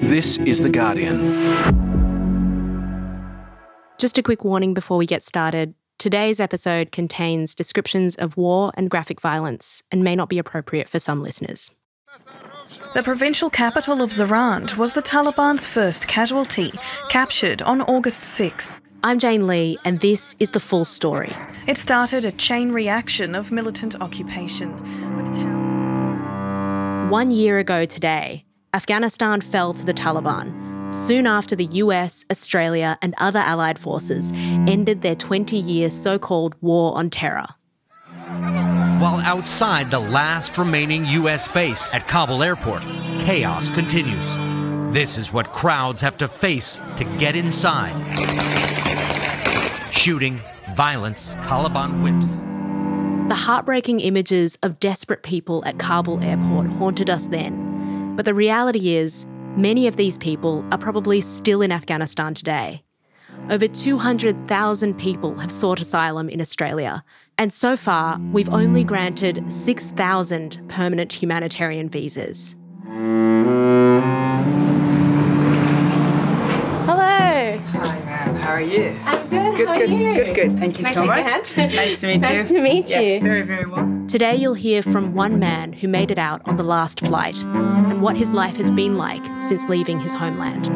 This is The Guardian. Just a quick warning before we get started. Today's episode contains descriptions of war and graphic violence and may not be appropriate for some listeners. The provincial capital of Zaranj was the Taliban's first casualty, captured on August 6. I'm Jane Lee, and this is the full story. It started a chain reaction of militant occupation, with towns. One year ago today, Afghanistan fell to the Taliban soon after the US, Australia, and other allied forces ended their 20 year so called war on terror. While outside the last remaining US base at Kabul airport, chaos continues. This is what crowds have to face to get inside. Shooting, violence, Taliban whips. The heartbreaking images of desperate people at Kabul airport haunted us then. But the reality is, many of these people are probably still in Afghanistan today. Over 200,000 people have sought asylum in Australia, and so far, we've only granted 6,000 permanent humanitarian visas. Hello. Hi, ma'am. How are you? I'm good. Good, How are good, you? good, good. Thank you Can I so much. hand? Nice to meet you. Nice to meet Yeah, you. very, very well. Today, you'll hear from one man who made it out on the last flight and what his life has been like since leaving his homeland.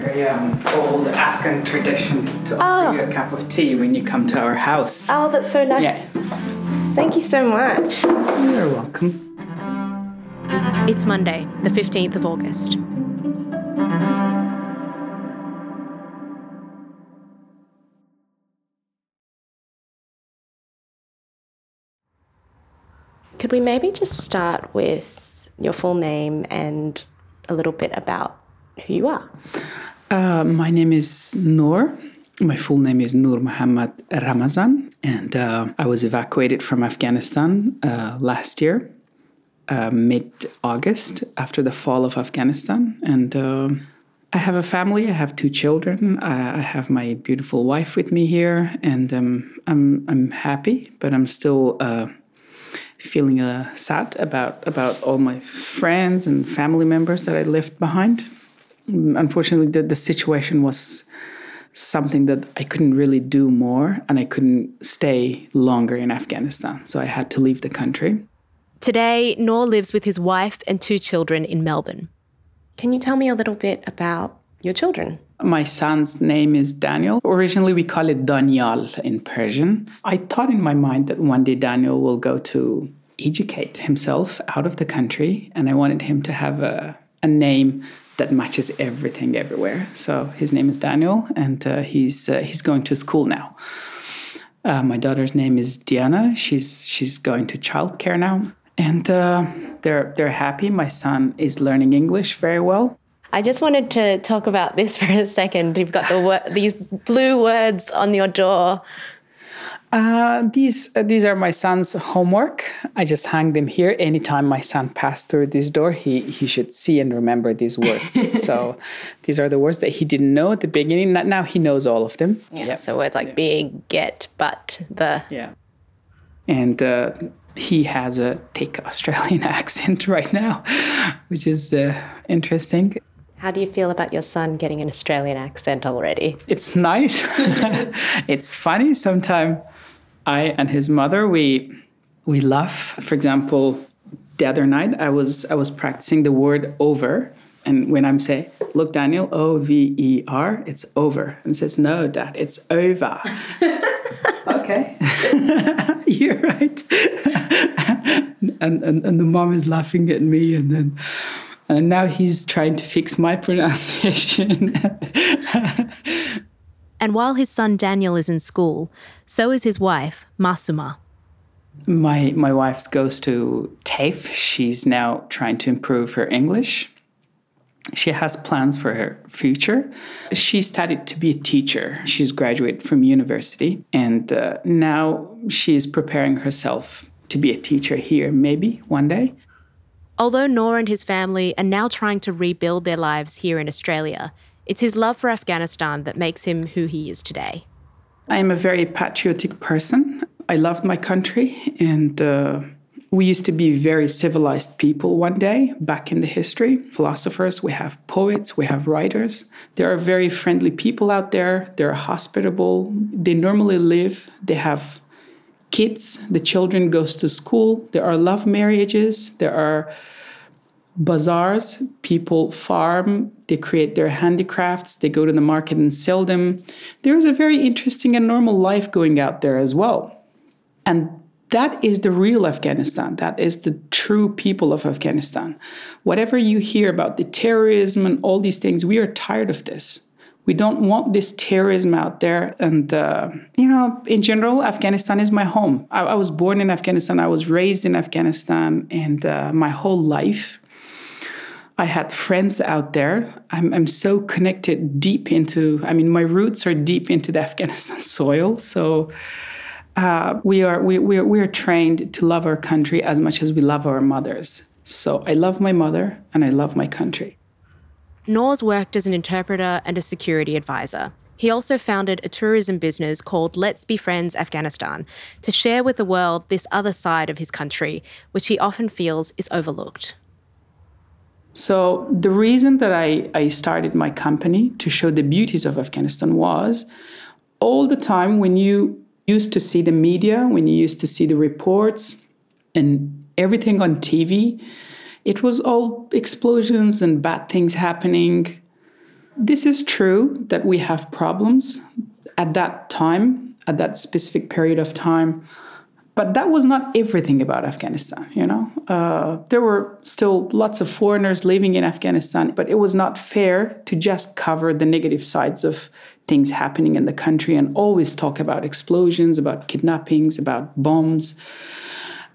Very um, old Afghan tradition to Oh. offer you a cup of tea when you come to our house. Oh, that's so nice. Yeah, Thank you so much. you're welcome. It's Monday, the 15th of August. Could we maybe just start with your full name and a little bit about who you are? Uh, my name is Noor. My full name is Noor Muhammad Ramazan, and uh, I was evacuated from Afghanistan uh, last year, uh, mid August, after the fall of Afghanistan. And uh, I have a family. I have two children. I, I have my beautiful wife with me here, and um, I'm I'm happy, but I'm still uh, feeling uh, sad about about all my friends and family members that I left behind unfortunately the, the situation was something that i couldn't really do more and i couldn't stay longer in afghanistan so i had to leave the country Today, Noor lives with his wife and two children in Melbourne. Can you tell me a little bit about your children? My son's name is daniel originally we call it daniel in persian i thought in my mind that one day daniel will go to educate himself out of the country and i wanted him to have a, a name that matches everything everywhere. So his name is Daniel, and uh, he's uh, he's going to school now. Uh, my daughter's name is Diana. She's she's going to childcare now, and uh, they're they're happy. My son is learning English very well. I just wanted to talk about this for a second. You've got the wor- these blue words on your door. Uh, these uh, these are my son's homework. I just hang them here. Anytime my son passed through this door, he he should see and remember these words. so these are the words that he didn't know at the beginning. Now he knows all of them. Yeah. So words like big, get, but, the. Yeah. And uh, he has a thick Australian accent right now, which is uh, interesting. How do you feel about your son getting an Australian accent already? It's nice. it's funny. Sometimes I and his mother we we laugh. For example, the other night I was I was practicing the word over. And when I'm saying, look, Daniel, O V E R, it's over. And he says, no, Dad, it's over. okay, you're right. and, and and the mom is laughing at me, and then and now he's trying to fix my pronunciation. And while his son Daniel is in school, so is his wife, Masuma. my my wife goes to TAFE. She's now trying to improve her English. She has plans for her future. She studied to be a teacher. She's graduated from university, and uh, now she is preparing herself to be a teacher here, maybe one day. Although Noor and his family are now trying to rebuild their lives here in Australia, it's his love for Afghanistan that makes him who he is today. I am a very patriotic person. I love my country, and uh, we used to be very civilized people one day back in the history. Philosophers, we have poets, we have writers. There are very friendly people out there. They're hospitable. They normally live, they have kids, the children goes to school. There are love marriages, there are bazaars, people farm, they create their handicrafts, they go to the market and sell them. There's a very interesting and normal life going out there as well. And that is the real Afghanistan. That is the true people of Afghanistan. Whatever you hear about the terrorism and all these things, we are tired of this. We don't want this terrorism out there. And, uh, you know, in general, Afghanistan is my home. I, I, was born in Afghanistan, I was raised in Afghanistan, and uh, my whole life. I had friends out there. I'm, I'm so connected deep into, I mean, my roots are deep into the Afghanistan soil. So, uh, we are we, we are, we are trained to love our country as much as we love our mothers. So I love my mother and I love my country. Noor's worked as an interpreter and a security advisor. He also founded a tourism business called Let's Be Friends Afghanistan to share with the world this other side of his country, which he often feels is overlooked. So, the reason that I, I started my company to show the beauties of Afghanistan was all the time when you used to see the media, when you used to see the reports and everything on TV, it was all explosions and bad things happening. This is true that we have problems at that time, at that specific period of time. But that was not everything about Afghanistan, you know. Uh, there were still lots of foreigners living in Afghanistan, but it was not fair to just cover the negative sides of things happening in the country and always talk about explosions, about kidnappings, about bombs,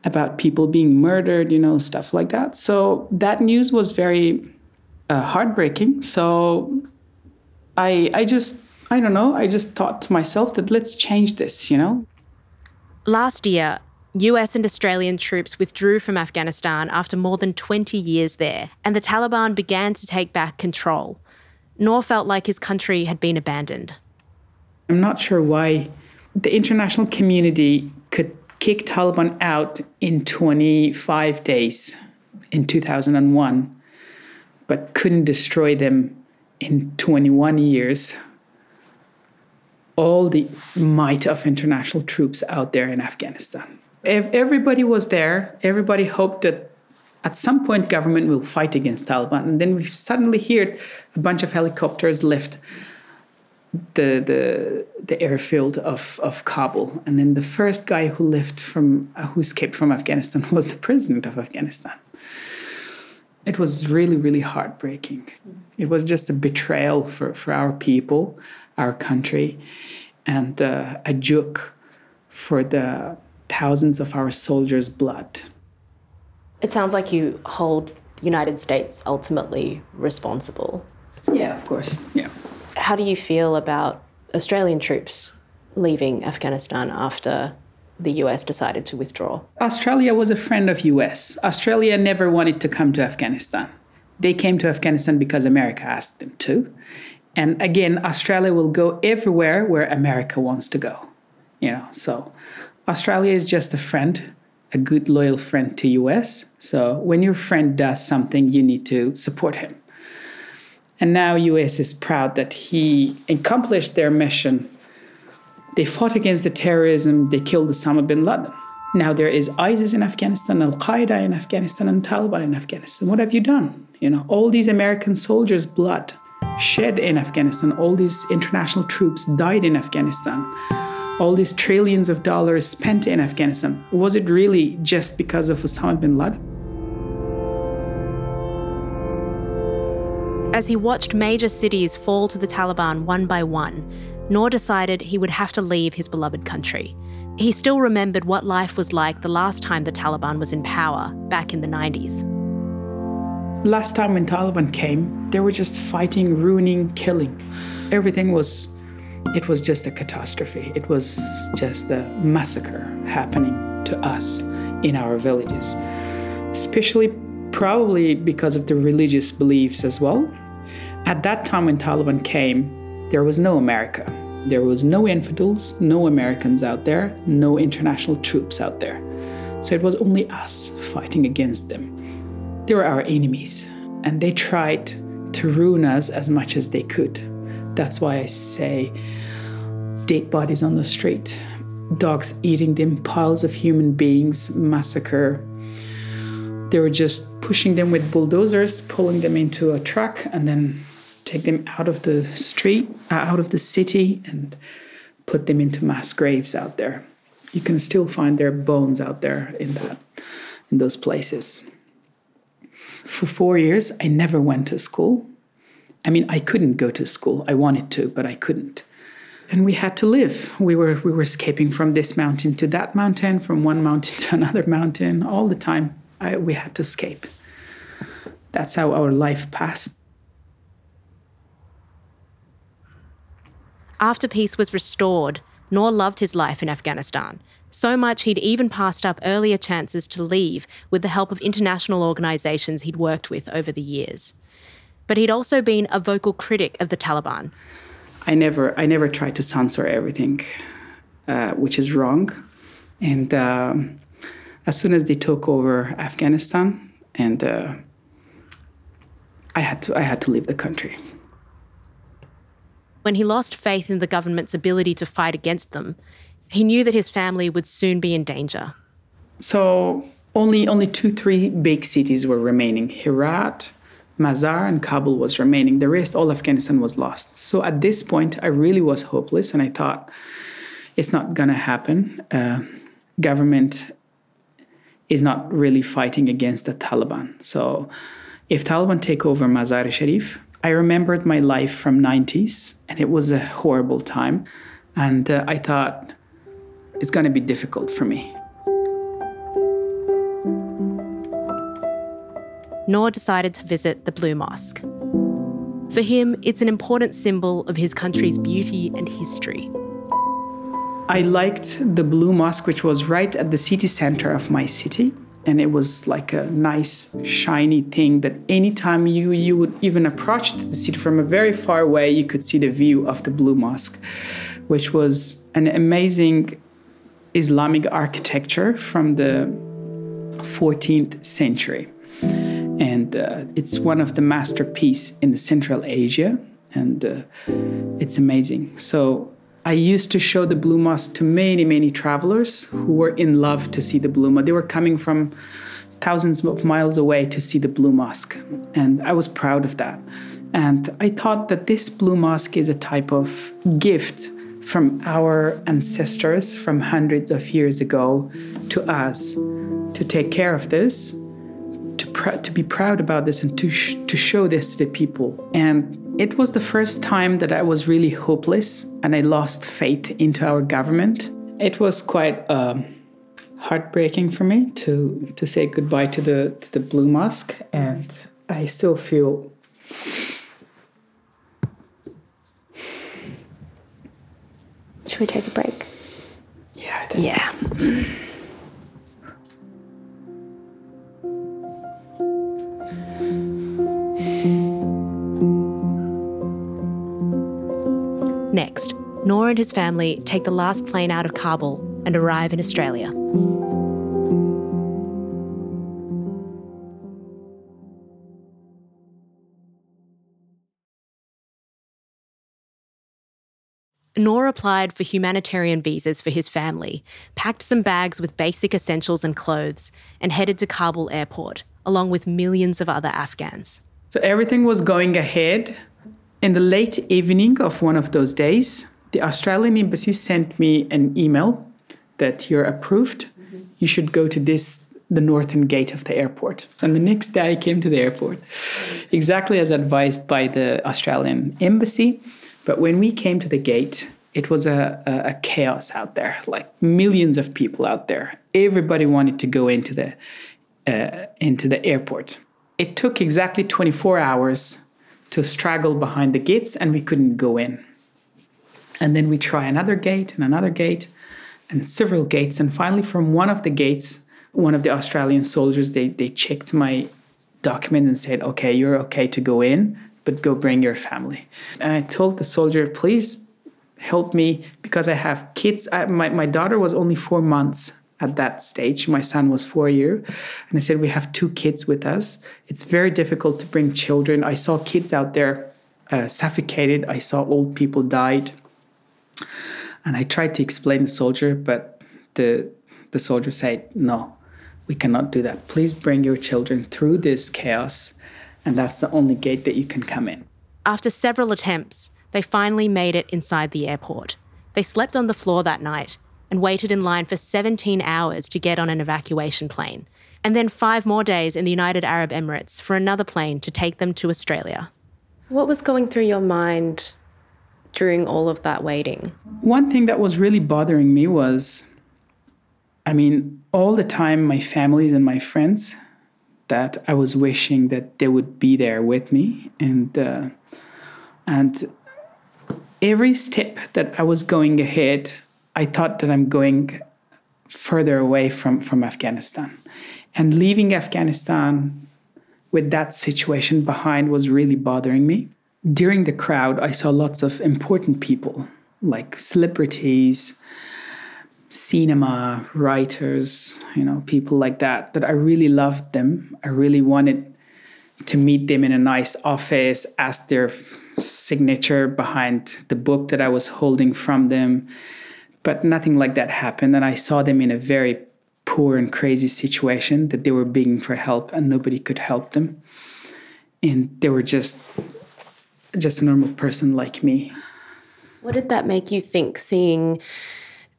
about people being murdered, you know, stuff like that. So that news was very uh, heartbreaking. So I, I just, I don't know, I just thought to myself that let's change this, you know. Last year, US and Australian troops withdrew from Afghanistan after more than 20 years there, and the Taliban began to take back control. Noor felt like his country had been abandoned. I'm not sure why the international community could kick Taliban out in 25 days in 2001, but couldn't destroy them in 21 years. All the might of international troops out there in Afghanistan. If everybody was there, everybody hoped that at some point government will fight against Taliban. And then we suddenly hear a bunch of helicopters lift the the the airfield of, of Kabul. And then the first guy who left from uh, who escaped from Afghanistan was the president of Afghanistan. It was really, really heartbreaking. It was just a betrayal for, for our people, our country, and uh, a joke for the thousands of our soldiers' blood. It sounds like you hold the United States ultimately responsible. Yeah, of course. Yeah. How do you feel about Australian troops leaving Afghanistan after the US decided to withdraw? Australia was a friend of US. Australia never wanted to come to Afghanistan. They came to Afghanistan because America asked them to. And again, Australia will go everywhere where America wants to go. You know, so Australia is just a friend a good loyal friend to US. So when your friend does something, you need to support him. And now US is proud that he accomplished their mission. They fought against the terrorism, they killed Osama bin Laden. Now there is ISIS in Afghanistan, Al Qaeda in Afghanistan, and Taliban in Afghanistan. What have you done? You know, all these American soldiers' blood shed in Afghanistan, all these international troops died in Afghanistan all these trillions of dollars spent in Afghanistan, was it really just because of Osama bin Laden? As he watched major cities fall to the Taliban one by one, Noor decided he would have to leave his beloved country. He still remembered what life was like the last time the Taliban was in power, back in the 90s. Last time when Taliban came, they were just fighting, ruining, killing. Everything was it was just a catastrophe. It was just a massacre happening to us in our villages, especially probably because of the religious beliefs as well. At that time when Taliban came, there was no America. There was no infidels, no Americans out there, no international troops out there. So it was only us fighting against them. They were our enemies, and they tried to ruin us as much as they could. That's why I say dead bodies on the street, dogs eating them, piles of human beings, massacre. They were just pushing them with bulldozers, pulling them into a truck, and then take them out of the street, uh, out of the city, and put them into mass graves out there. You can still find their bones out there in that in those places. For 4 years I never went to school. I mean, I couldn't go to school. I wanted to, but I couldn't. And we had to live. We were we were escaping from this mountain to that mountain, from one mountain to another mountain all the time. I, we had to escape. That's how our life passed. After peace was restored, Noor loved his life in Afghanistan, so much he'd even passed up earlier chances to leave with the help of international organisations he'd worked with over the years. But he'd also been a vocal critic of the Taliban. I never, I never tried to censor everything, uh, which is wrong. And um, as soon as they took over Afghanistan, and uh, I had to, I had to leave the country. When he lost faith in the government's ability to fight against them, he knew that his family would soon be in danger. So only only two, three big cities were remaining: Herat, Mazar, and Kabul was remaining. The rest, all Afghanistan was lost. So at this point, I really was hopeless, and I thought, it's not gonna happen. Uh, government is not really fighting against the Taliban. So if Taliban take over Mazar-e-Sharif, I remembered my life from 90s and it was a horrible time and uh, I thought it's going to be difficult for me. Noor decided to visit the Blue Mosque. For him, it's an important symbol of his country's beauty and history. I liked the Blue Mosque, which was right at the city center of my city. And it was like a nice shiny thing that anytime you you would even approach the city from a very far away you could see the view of the blue mosque which was an amazing islamic architecture from the 14th century. And uh, it's one of the masterpiece in central asia. And uh, it's amazing. So I used to show the Blue Mosque to many, many travelers who were in love to see the Blue Mosque. They were coming from thousands of miles away to see the Blue Mosque, and I was proud of that. And I thought that this Blue Mosque is a type of gift from our ancestors from hundreds of years ago to us to take care of this, to, pr- to be proud about this, and to, sh- to show this to the people. And it was the first time that I was really hopeless and I lost faith into our government. It was quite um, heartbreaking for me to to say goodbye to the to the Blue Mosque, and I still feel. Should we take a break? Yeah, I think. Yeah. And his family take the last plane out of Kabul and arrive in Australia. Noor applied for humanitarian visas for his family, packed some bags with basic essentials and clothes, and headed to Kabul airport, along with millions of other Afghans. So everything was going ahead. In the late evening of one of those days, the Australian embassy sent me an email that you're approved. You should go to this the northern gate of the airport. And the next day I came to the airport, exactly as advised by the Australian embassy. But when we came to the gate, it was a, a, a chaos out there, like millions of people out there. Everybody wanted to go into the uh, into the airport. It took exactly 24 hours to straggle behind the gates, and we couldn't go in. And then we try another gate and another gate and several gates. And finally, from one of the gates, one of the Australian soldiers, they, they checked my document and said, okay, you're okay to go in, but go bring your family. And I told the soldier, please help me because I have kids. I, my, my daughter was only four months at that stage. My son was four year, and I said we have two kids with us. It's very difficult to bring children. I saw kids out there uh, suffocated. I saw old people died, and I tried to explain the soldier, but the the soldier said no. We cannot do that. Please bring your children through this chaos, and that's the only gate that you can come in. After several attempts, they finally made it inside the airport. They slept on the floor that night and waited in line for 17 hours to get on an evacuation plane, and then five more days in the United Arab Emirates for another plane to take them to Australia. What was going through your mind during all of that waiting? One thing that was really bothering me was I mean, all the time, my families and my friends that I was wishing that they would be there with me, and uh, and every step that I was going ahead, I thought that I'm going further away from from Afghanistan, and leaving Afghanistan with that situation behind was really bothering me. During the crowd, I saw lots of important people like celebrities cinema writers, you know, people like that, that I really loved them. I really wanted to meet them in a nice office, ask their signature behind the book that I was holding from them. But nothing like that happened. And I saw them in a very poor and crazy situation that they were begging for help and nobody could help them. And they were just just a normal person like me. What did that make you think seeing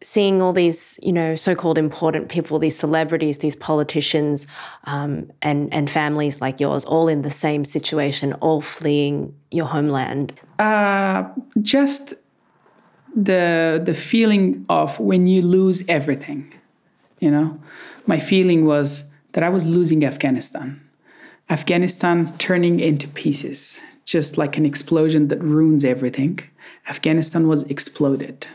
seeing all these, you know, so-called important people, these celebrities, these politicians, um, and and families like yours, all in the same situation, all fleeing your homeland? Uh, just the the feeling of when you lose everything. You know, my feeling was that I was losing Afghanistan. Afghanistan turning into pieces, just like an explosion that ruins everything. Afghanistan was exploded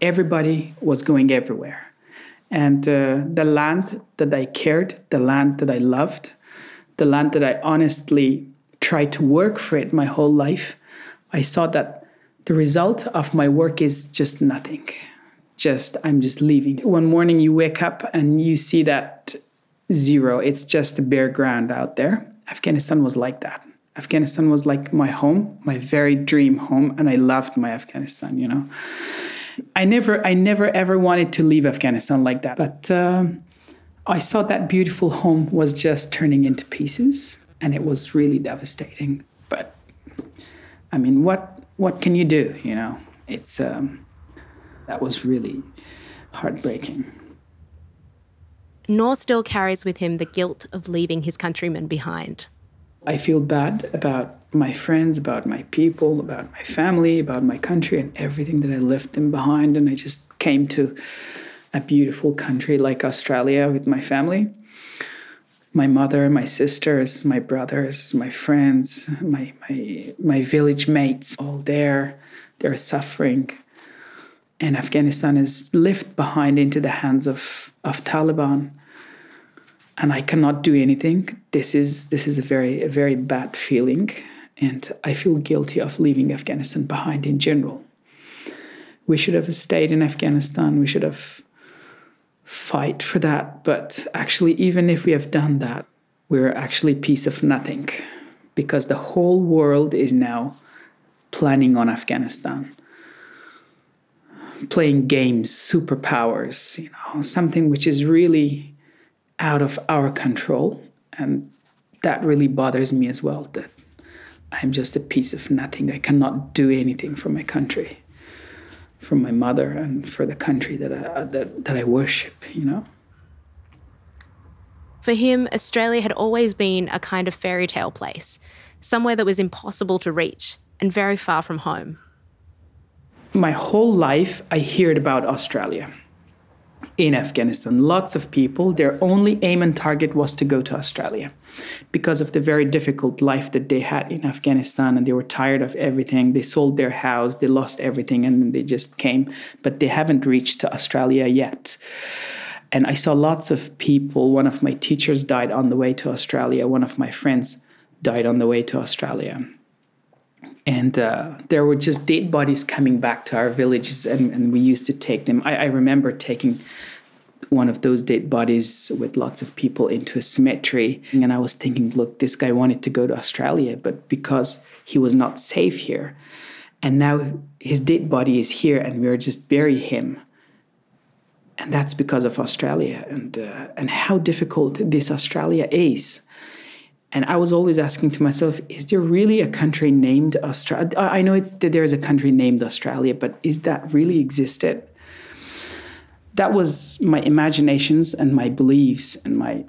everybody was going everywhere. And uh, the land that I cared, the land that I loved, the land that I honestly tried to work for it my whole life, I saw that the result of my work is just nothing. Just, I'm just leaving. One morning you wake up and you see that zero. It's just bare ground out there. Afghanistan was like that. Afghanistan was like my home, my very dream home, and I loved my Afghanistan, you know. I never, I never ever wanted to leave Afghanistan like that. But uh, I saw that beautiful home was just turning into pieces, and it was really devastating. But I mean, what what can you do? You know, it's um, that was really heartbreaking. Noor still carries with him the guilt of leaving his countrymen behind. I feel bad about my friends, about my people, about my family, about my country, and everything that I left them behind. And I just came to a beautiful country like Australia with my family. My mother, my sisters, my brothers, my friends, my, my, my village mates, all there. They're suffering. And Afghanistan is left behind into the hands of, of Taliban and I cannot do anything. This is this is a very a very bad feeling, and I feel guilty of leaving Afghanistan behind in general. We should have stayed in Afghanistan. We should have fight for that. But actually, even if we have done that, we're actually piece of nothing, because the whole world is now planning on Afghanistan playing games, superpowers, you know, something which is really out of our control. And that really bothers me as well that I'm just a piece of nothing. I cannot do anything for my country, for my mother, and for the country that I, uh, that, that I worship, you know? For him, Australia had always been a kind of fairy tale place, somewhere that was impossible to reach and very far from home. My whole life, I heard about Australia in Afghanistan. Lots of people, their only aim and target was to go to Australia because of the very difficult life that they had in Afghanistan and they were tired of everything. They sold their house, they lost everything, and they just came. But they haven't reached Australia yet. And I saw lots of people. One of my teachers died on the way to Australia, one of my friends died on the way to Australia and uh, there were just dead bodies coming back to our villages and, and we used to take them I, I, remember taking one of those dead bodies with lots of people into a cemetery. And I was thinking, look, this guy wanted to go to Australia, but because he was not safe here, and now his dead body is here, and we're just bury him. And that's because of Australia and uh, and how difficult this Australia is. And I was always asking to myself, is there really a country named Australia? I know it's that there is a country named Australia, but is that really existed? that was my imaginations and my beliefs and my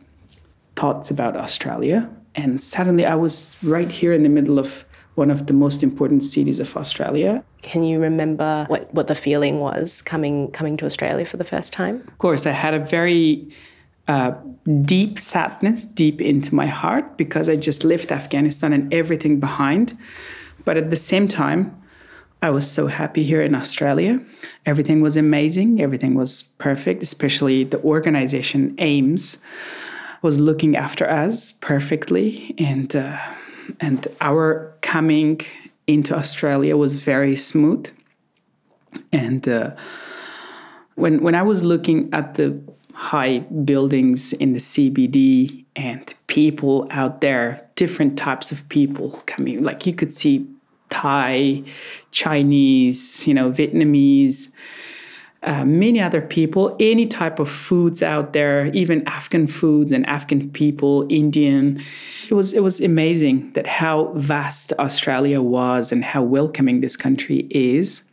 thoughts about Australia. And suddenly I was right here in the middle of one of the most important cities of Australia. Can you remember what, what the feeling was coming coming to Australia for the first time? Of course, I had a very uh, deep sadness deep into my heart because I just left Afghanistan and everything behind. But at the same time, I was so happy here in Australia. Everything was amazing, everything was perfect, especially the organization AMES was looking after us perfectly and uh, and our coming into Australia was very smooth. And uh, when when I was looking at the high buildings in the CBD and people out there, different types of people coming, like you could see Thai, Chinese, you know, Vietnamese, uh, many other people, any type of foods out there, even Afghan foods and Afghan people, Indian. It was it was amazing that how vast Australia was and how welcoming this country is,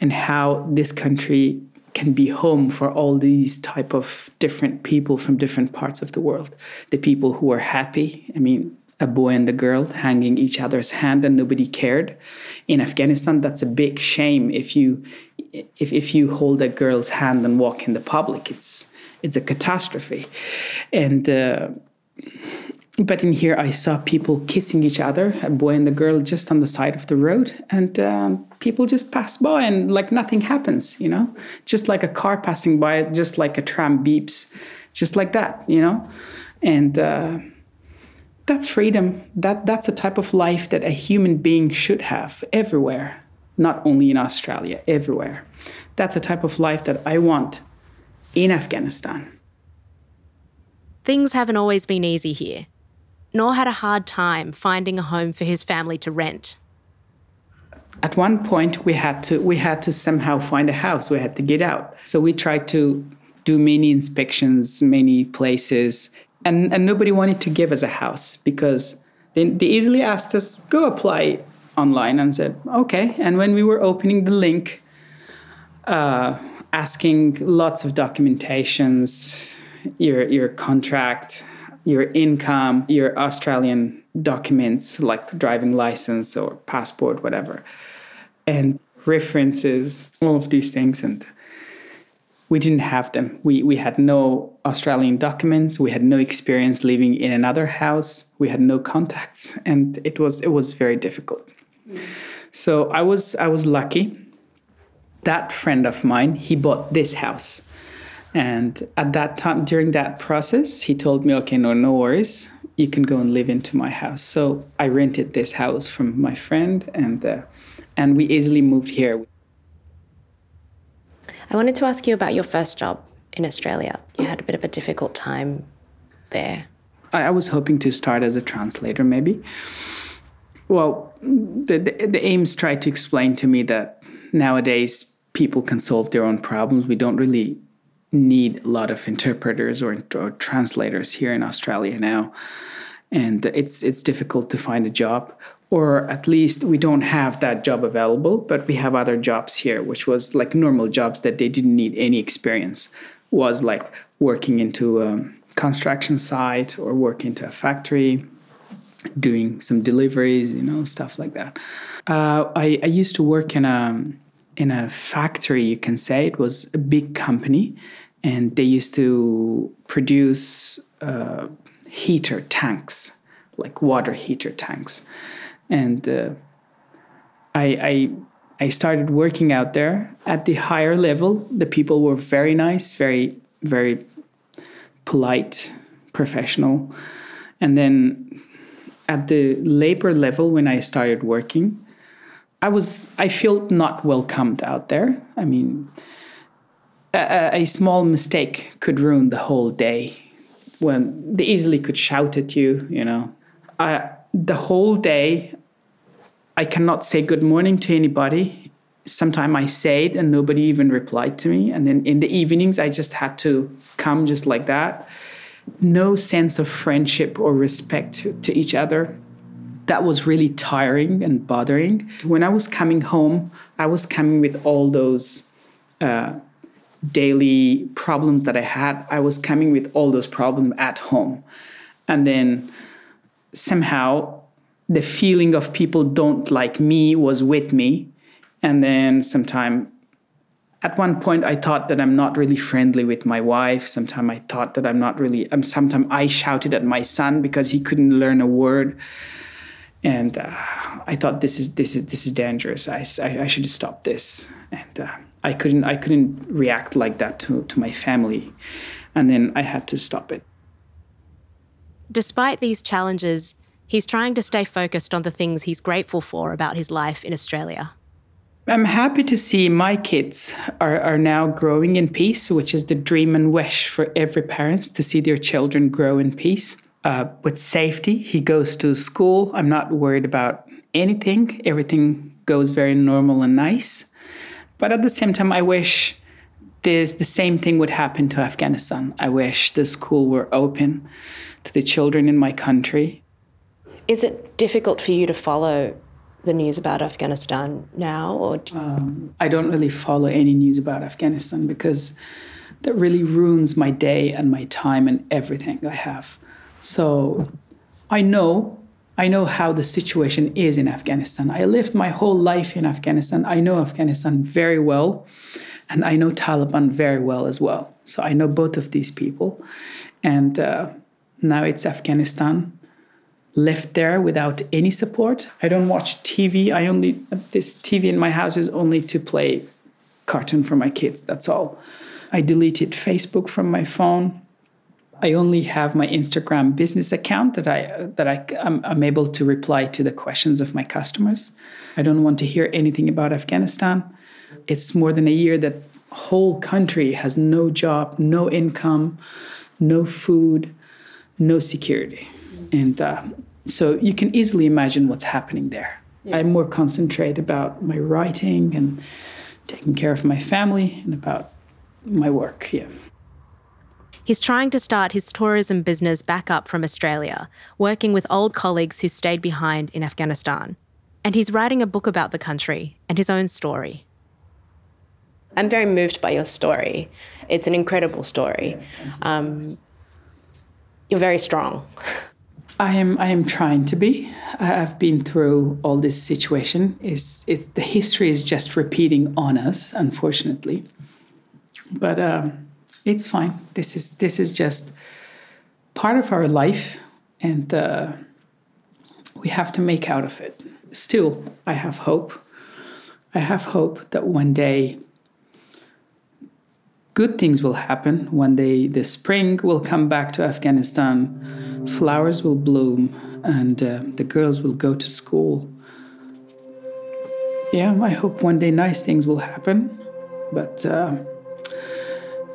and how this country can be home for all these type of different people from different parts of the world. The people who are happy. I mean, a boy and a girl hanging each other's hand and nobody cared. In Afghanistan, that's a big shame if you if, if you hold a girl's hand and walk in the public. It's it's a catastrophe. And uh, but in here, I saw people kissing each other, a boy and a girl, just on the side of the road, and um, people just pass by and like nothing happens, you know, just like a car passing by, just like a tram beeps, just like that, you know, and. Uh, that's freedom. That that's a type of life that a human being should have everywhere, not only in Australia, everywhere. That's a type of life that I want in Afghanistan. Things haven't always been easy here. Noor had a hard time finding a home for his family to rent. At one point we had to we had to somehow find a house. We had to get out. So we tried to do many inspections, many places, and and nobody wanted to give us a house because they, they easily asked us go apply online and said okay and when we were opening the link uh, asking lots of documentations your your contract your income your australian documents like driving license or passport whatever and references all of these things and we didn't have them. We, we had no Australian documents. We had no experience living in another house. We had no contacts, and it was it was very difficult. So I was I was lucky. That friend of mine, he bought this house, and at that time during that process, he told me, "Okay, no, no worries. You can go and live into my house." So I rented this house from my friend, and uh, and we easily moved here. I wanted to ask you about your first job in Australia. You had a bit of a difficult time there. I, was hoping to start as a translator, maybe. Well, the, the, the AMES tried to explain to me that nowadays people can solve their own problems. We don't really need a lot of interpreters or, or translators here in Australia now. And it's it's difficult to find a job or at least we don't have that job available but we have other jobs here which was like normal jobs that they didn't need any experience. Was like working into a construction site or working into a factory doing some deliveries you know stuff like that. Uh, I, I used to work in a in a factory you can say. It was a big company and they used to produce uh, heater tanks like water heater tanks and uh, I, I I started working out there at the higher level. The people were very nice, very very polite, professional, and then at the labor level when I started working, I was I felt not welcomed out there. I mean, a, a small mistake could ruin the whole day. When they easily could shout at you, you know. I, the whole day, I cannot say good morning to anybody. Sometimes I say it and nobody even replied to me. And then in the evenings, I just had to come just like that. No sense of friendship or respect to, each other. That was really tiring and bothering. When I was coming home, I was coming with all those uh, daily problems that I had. I was coming with all those problems at home. And then somehow the feeling of people don't like me was with me. And then sometime at one point I thought that I'm not really friendly with my wife. Sometime I thought that I'm not really um sometimes I shouted at my son because he couldn't learn a word. And uh, I thought this is this is this is dangerous. I, I, I should stop this. And uh, I couldn't I couldn't react like that to, to my family. And then I had to stop it. Despite these challenges, he's trying to stay focused on the things he's grateful for about his life in Australia. I'm happy to see my kids are, are now growing in peace, which is the dream and wish for every parent to see their children grow in peace. Uh, with safety, he goes to school. I'm not worried about anything. Everything goes very normal and nice. But at the same time, I wish this the same thing would happen to Afghanistan. I wish the school were open to the children in my country. Is it difficult for you to follow the news about Afghanistan now, or um, I don't really follow any news about Afghanistan because that really ruins my day and my time and everything I have. So I know I know how the situation is in Afghanistan. I lived my whole life in Afghanistan. I know Afghanistan very well, and I know Taliban very well as well. So I know both of these people, and uh, now it's Afghanistan left there without any support. I don't watch TV. I only this TV in my house is only to play cartoon for my kids. That's all. I deleted Facebook from my phone. I only have my Instagram business account that I that I I'm, I'm able to reply to the questions of my customers. I don't want to hear anything about Afghanistan. It's more than a year that whole country has no job, no income, no food, no security, and uh, so you can easily imagine what's happening there. Yeah. I'm more concentrated about my writing and taking care of my family and about my work. Yeah. He's trying to start his tourism business back up from Australia, working with old colleagues who stayed behind in Afghanistan. And he's writing a book about the country and his own story. I'm very moved by your story. It's an incredible story. Um, you're very strong. I am. I am trying to be. I've been through all this situation. Is it's the history is just repeating on us, unfortunately. But um, it's fine. This is this is just part of our life, and uh, we have to make out of it. Still, I have hope. I have hope that one day good things will happen. One day the spring will come back to Afghanistan, flowers will bloom, and uh, the girls will go to school. Yeah, I hope one day nice things will happen, but. Uh,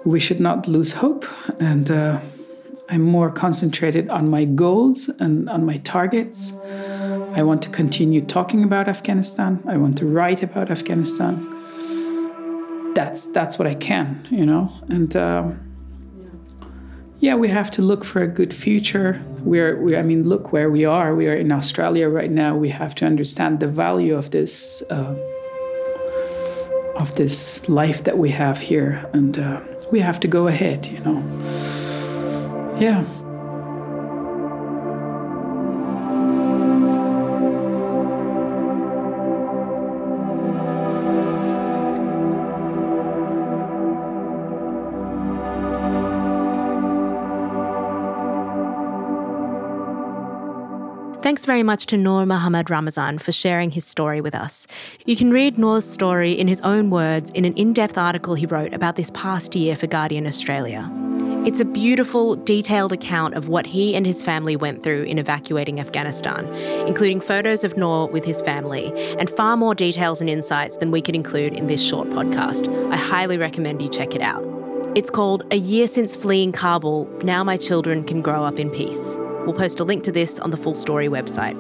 we should not lose hope. And uh, I'm more concentrated on my goals and on my targets. I want to continue talking about Afghanistan. I want to write about Afghanistan. That's that's what I can, you know. And uh, yeah, we have to look for a good future. We're, we, I mean, look where we are. We are in Australia right now. We have to understand the value of this. Uh, of this life that we have here, and uh, we have to go ahead, you know. Yeah. Thanks very much to Noor Mohammad Ramazan for sharing his story with us. You can read Noor's story in his own words in an in depth article he wrote about this past year for Guardian Australia. It's a beautiful, detailed account of what he and his family went through in evacuating Afghanistan, including photos of Noor with his family, and far more details and insights than we could include in this short podcast. I highly recommend you check it out. It's called A Year Since Fleeing Kabul Now My Children Can Grow Up in Peace. We'll post a link to this on the Full Story website.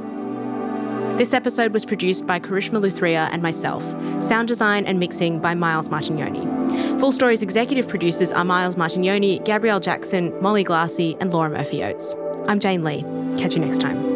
This episode was produced by Karishma Luthria and myself. Sound design and mixing by Miles Martignoni. Full Story's executive producers are Miles Martignoni, Gabrielle Jackson, Molly Glassey, and Laura Murphy Oates. I'm Jane Lee. Catch you next time.